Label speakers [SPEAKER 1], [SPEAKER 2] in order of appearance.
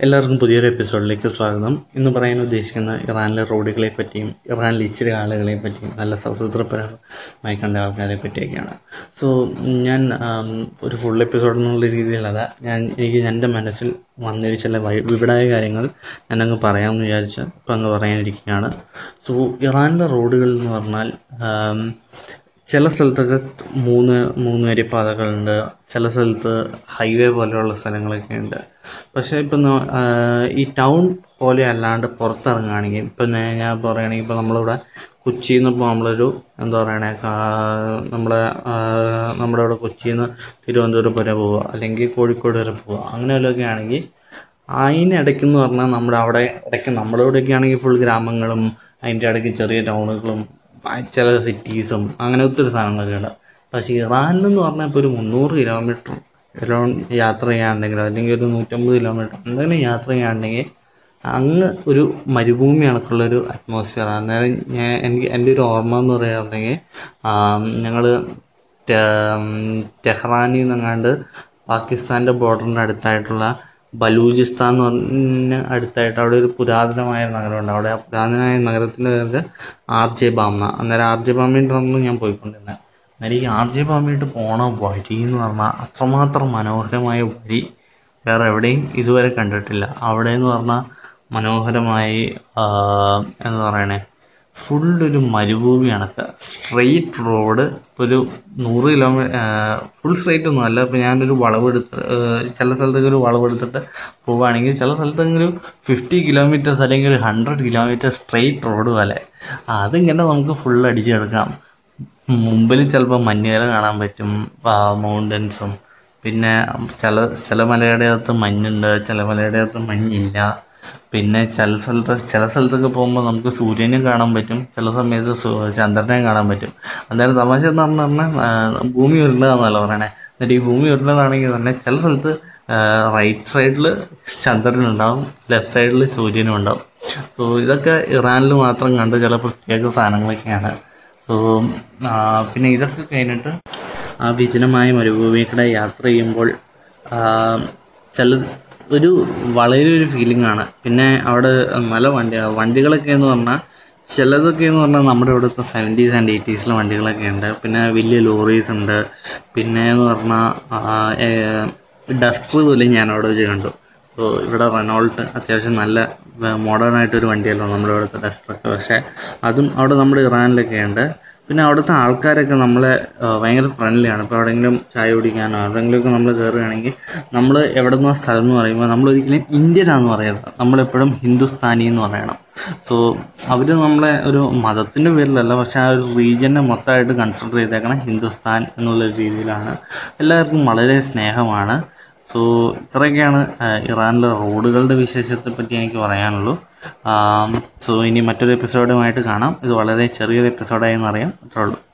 [SPEAKER 1] എല്ലാവർക്കും പുതിയൊരു എപ്പിസോഡിലേക്ക് സ്വാഗതം. ഇന്ന് പറയാൻ ഉദ്ദേശിക്കുന്ന ഇറാനിലെ റോഡുകളെ പറ്റിയും ഇറാനിലെ ഇച്ചിരി ആളുകളെ പറ്റിയും നല്ല സൗഹൃദപരമായി കണ്ട ആൾക്കാരെ പറ്റിയൊക്കെയാണ്. സോ ഞാൻ ഒരു ഫുൾ എപ്പിസോഡ് എന്നുള്ള രീതിയിലല്ല. ഞാൻ എനിക്ക് എന്റെ മനസ്സിൽ വന്നൊരു ചില വിവിടായ കാര്യങ്ങൾ ഞാനങ്ങ് പറയാമെന്ന് വിചാരിച്ച് ഇപ്പം അങ്ങ് പറയാനിരിക്കുകയാണ്. സോ ഇറാനിലെ റോഡുകൾ എന്ന് പറഞ്ഞാൽ ചില സ്ഥലത്തൊക്കെ മൂന്ന് മൂന്ന് വരി പാതകളുണ്ട് ചില സ്ഥലത്ത് ഹൈവേ പോലെയുള്ള സ്ഥലങ്ങളൊക്കെ ഉണ്ട് പക്ഷേ ഇപ്പം ഈ ടൗൺ പോലെ അല്ലാണ്ട് പുറത്തിറങ്ങുകയാണെങ്കിൽ ഇപ്പം ഞാൻ പറയുകയാണെങ്കിൽ ഇപ്പം നമ്മളിവിടെ കൊച്ചിയിൽ നിന്ന് ഇപ്പോൾ നമ്മളൊരു എന്താ പറയണേ നമ്മുടെ നമ്മുടെ ഇവിടെ കൊച്ചിയിൽ നിന്ന് തിരുവനന്തപുരം വരെ പോവുക. അല്ലെങ്കിൽ കോഴിക്കോട് വരെ പോവുക. അങ്ങനെ വല്ലതൊക്കെ ആണെങ്കിൽ അതിനിടയ്ക്കെന്ന് പറഞ്ഞാൽ നമ്മുടെ അവിടെ ഇടയ്ക്ക് നമ്മുടെ ഇവിടെയൊക്കെ ആണെങ്കിൽ ഫുൾ ഗ്രാമങ്ങളും അതിന്റെ ഇടയ്ക്ക് ചെറിയ ടൗണുകളും ചില സിറ്റീസും അങ്ങനെ ഒത്തിരി സാധനങ്ങളൊക്കെ ഉണ്ട്. പക്ഷേ ഇറാനിലെന്ന് പറഞ്ഞാൽ ഇപ്പോൾ ഒരു മുന്നൂറ് കിലോമീറ്റർ യാത്ര ചെയ്യാണ്ടെങ്കിൽ അല്ലെങ്കിൽ ഒരു നൂറ്റമ്പത് കിലോമീറ്റർ എന്തെങ്കിലും യാത്ര ചെയ്യാണ്ടെങ്കിൽ അങ്ങ് ഒരു മരുഭൂമി കണക്കുള്ളൊരു അറ്റ്മോസ്ഫിയർ അന്നേരം ഞാൻ എനിക്ക് എന്റെ ഒരു ഓർമ്മ എന്ന് പറയുകയാണെങ്കിൽ ഞങ്ങൾ ടെഹ്റാനിൽ നിന്നെങ്ങാണ്ട് പാകിസ്ഥാന്റെ ബോർഡറിന്റെ അടുത്തായിട്ടുള്ള ബലൂചിസ്ഥാൻ എന്ന് പറഞ്ഞ അടുത്തായിട്ട് അവിടെ ഒരു പുരാതനമായ നഗരമുണ്ട്. അവിടെ ആ പുരാതനമായ നഗരത്തിന്റെ പേര് ആർ ജെ ബാമ അന്നേരം ആർ ജെ ബാമയിട്ടാണ് ഞാൻ പോയിക്കൊണ്ടിരുന്നത് അന്നേരം ഈ ആർ ജെ ബാമയിട്ട് പോണ വഴി എന്ന് പറഞ്ഞാൽ അത്രമാത്രം മനോഹരമായ വഴി വേറെ എവിടെയും ഇതുവരെ കണ്ടിട്ടില്ല. അവിടെ എന്ന് പറഞ്ഞാൽ മനോഹരമായി എന്താ പറയണേ? ഫുൾ ഒരു മരുഭൂമി കണക്ക് സ്ട്രെയിറ്റ് റോഡ് ഒരു നൂറ് കിലോമീറ്റർ ഫുൾ സ്ട്രെയിറ്റ് ഒന്നും അല്ല ഇപ്പം ഞാനൊരു വളവെടുത്ത് ചില സ്ഥലത്തൊക്കെ ഒരു വളവെടുത്തിട്ട് പോവുകയാണെങ്കിൽ ചില സ്ഥലത്തെങ്കിൽ ഒരു ഫിഫ്റ്റി കിലോമീറ്റേഴ്സ് അല്ലെങ്കിൽ ഒരു ഹൺഡ്രഡ് കിലോമീറ്റർ സ്ട്രെയിറ്റ് റോഡ് പോലെ. അതിങ്ങനെ നമുക്ക് ഫുൾ അടിച്ചെടുക്കാം മുമ്പിൽ ചിലപ്പോൾ മഞ്ഞുകല കാണാൻ പറ്റും മൗണ്ടൻസും പിന്നെ ചില ചില മലയുടെ അകത്ത് മഞ്ഞുണ്ട് ചില മലയുടെ അകത്ത് മഞ്ഞില്ല. പിന്നെ ചില സ്ഥലത്ത് ചില സ്ഥലത്തൊക്കെ പോകുമ്പോൾ നമുക്ക് സൂര്യനും കാണാൻ പറ്റും. ചില സമയത്ത് ചന്ദ്രനെയും കാണാൻ പറ്റും. അന്നേരം തമാശ എന്ന് പറഞ്ഞാൽ ഭൂമി ഉരുളതാണല്ലോ പറയണേ. എന്നിട്ട് ഈ ഭൂമി ഉരുളതാണെങ്കിൽ തന്നെ ചില സ്ഥലത്ത് റൈറ്റ് സൈഡിൽ ചന്ദ്രനുണ്ടാവും ലെഫ്റ്റ് സൈഡിൽ സൂര്യനും ഉണ്ടാവും സോ ഇതൊക്കെ ഇറാനിൽ മാത്രം കണ്ട് ചില പ്രത്യേക സാധനങ്ങളൊക്കെയാണ്. സോ പിന്നെ ഇതൊക്കെ കഴിഞ്ഞിട്ട് ആ വിജനമായ മരുഭൂമിക്കൂടെ യാത്ര ചെയ്യുമ്പോൾ ചില ഒരു വളരെ ഒരു ഫീലിംഗ് ആണ്. പിന്നെ അവിടെ നല്ല വണ്ടി വണ്ടികളൊക്കെ എന്ന് പറഞ്ഞാൽ ചിലതൊക്കെ എന്ന് പറഞ്ഞാൽ നമ്മുടെ ഇവിടുത്തെ സെവന്റീസ് ആൻഡ് എയ്റ്റീസിലെ വണ്ടികളൊക്കെ ഉണ്ട്. പിന്നെ വലിയ ലോറീസ് ഉണ്ട്. പിന്നെ എന്ന് പറഞ്ഞാൽ ഡസ്റ്റർ പോലും ഞാൻ അവിടെ വെച്ച് കണ്ടു. സോ ഇവിടെ റെനോൾട്ട് അത്യാവശ്യം നല്ല മോഡേൺ ആയിട്ടൊരു വണ്ടിയല്ലോ നമ്മുടെ ഇവിടുത്തെ ഡസ്റ്ററൊക്കെ പക്ഷേ അതും അവിടെ നമ്മുടെ ഇറാനിലൊക്കെ ഉണ്ട്. പിന്നെ അവിടുത്തെ ആൾക്കാരൊക്കെ നമ്മളെ ഭയങ്കര ഫ്രണ്ട്ലിയാണ് ഇപ്പോൾ എവിടെയെങ്കിലും ചായ കുടിക്കാനോ എവിടെയെങ്കിലുമൊക്കെ നമ്മൾ കയറുകയാണെങ്കിൽ നമ്മൾ എവിടെ നിന്നോ സ്ഥലം എന്ന് പറയുമ്പോൾ നമ്മൾ ഒരിക്കലും ഇന്ത്യനാന്ന് പറയരുത്. നമ്മളെപ്പോഴും ഹിന്ദുസ്ഥാനി എന്ന് പറയണം. സോ അവർ നമ്മളെ ഒരു മതത്തിന്റെ പേരിലല്ല പക്ഷെ ആ ഒരു റീജിയനെ മൊത്തമായിട്ട് കൺസിഡർ ചെയ്തേക്കണം ഹിന്ദുസ്ഥാൻ എന്നുള്ള രീതിയിലാണ്. എല്ലാവർക്കും വളരെ സ്നേഹമാണ്. സോ ഇത്രയൊക്കെയാണ് ഇറാനിലെ റോഡുകളുടെ വിശേഷത്തെ പറ്റി എനിക്ക് പറയാനുള്ളൂ. സോ ഇനി മറ്റൊരു എപ്പിസോഡുമായിട്ട് കാണാം. ഇത് വളരെ ചെറിയൊരു എപ്പിസോഡായി എന്നറിയാം. അത്രേ ഉള്ളൂ.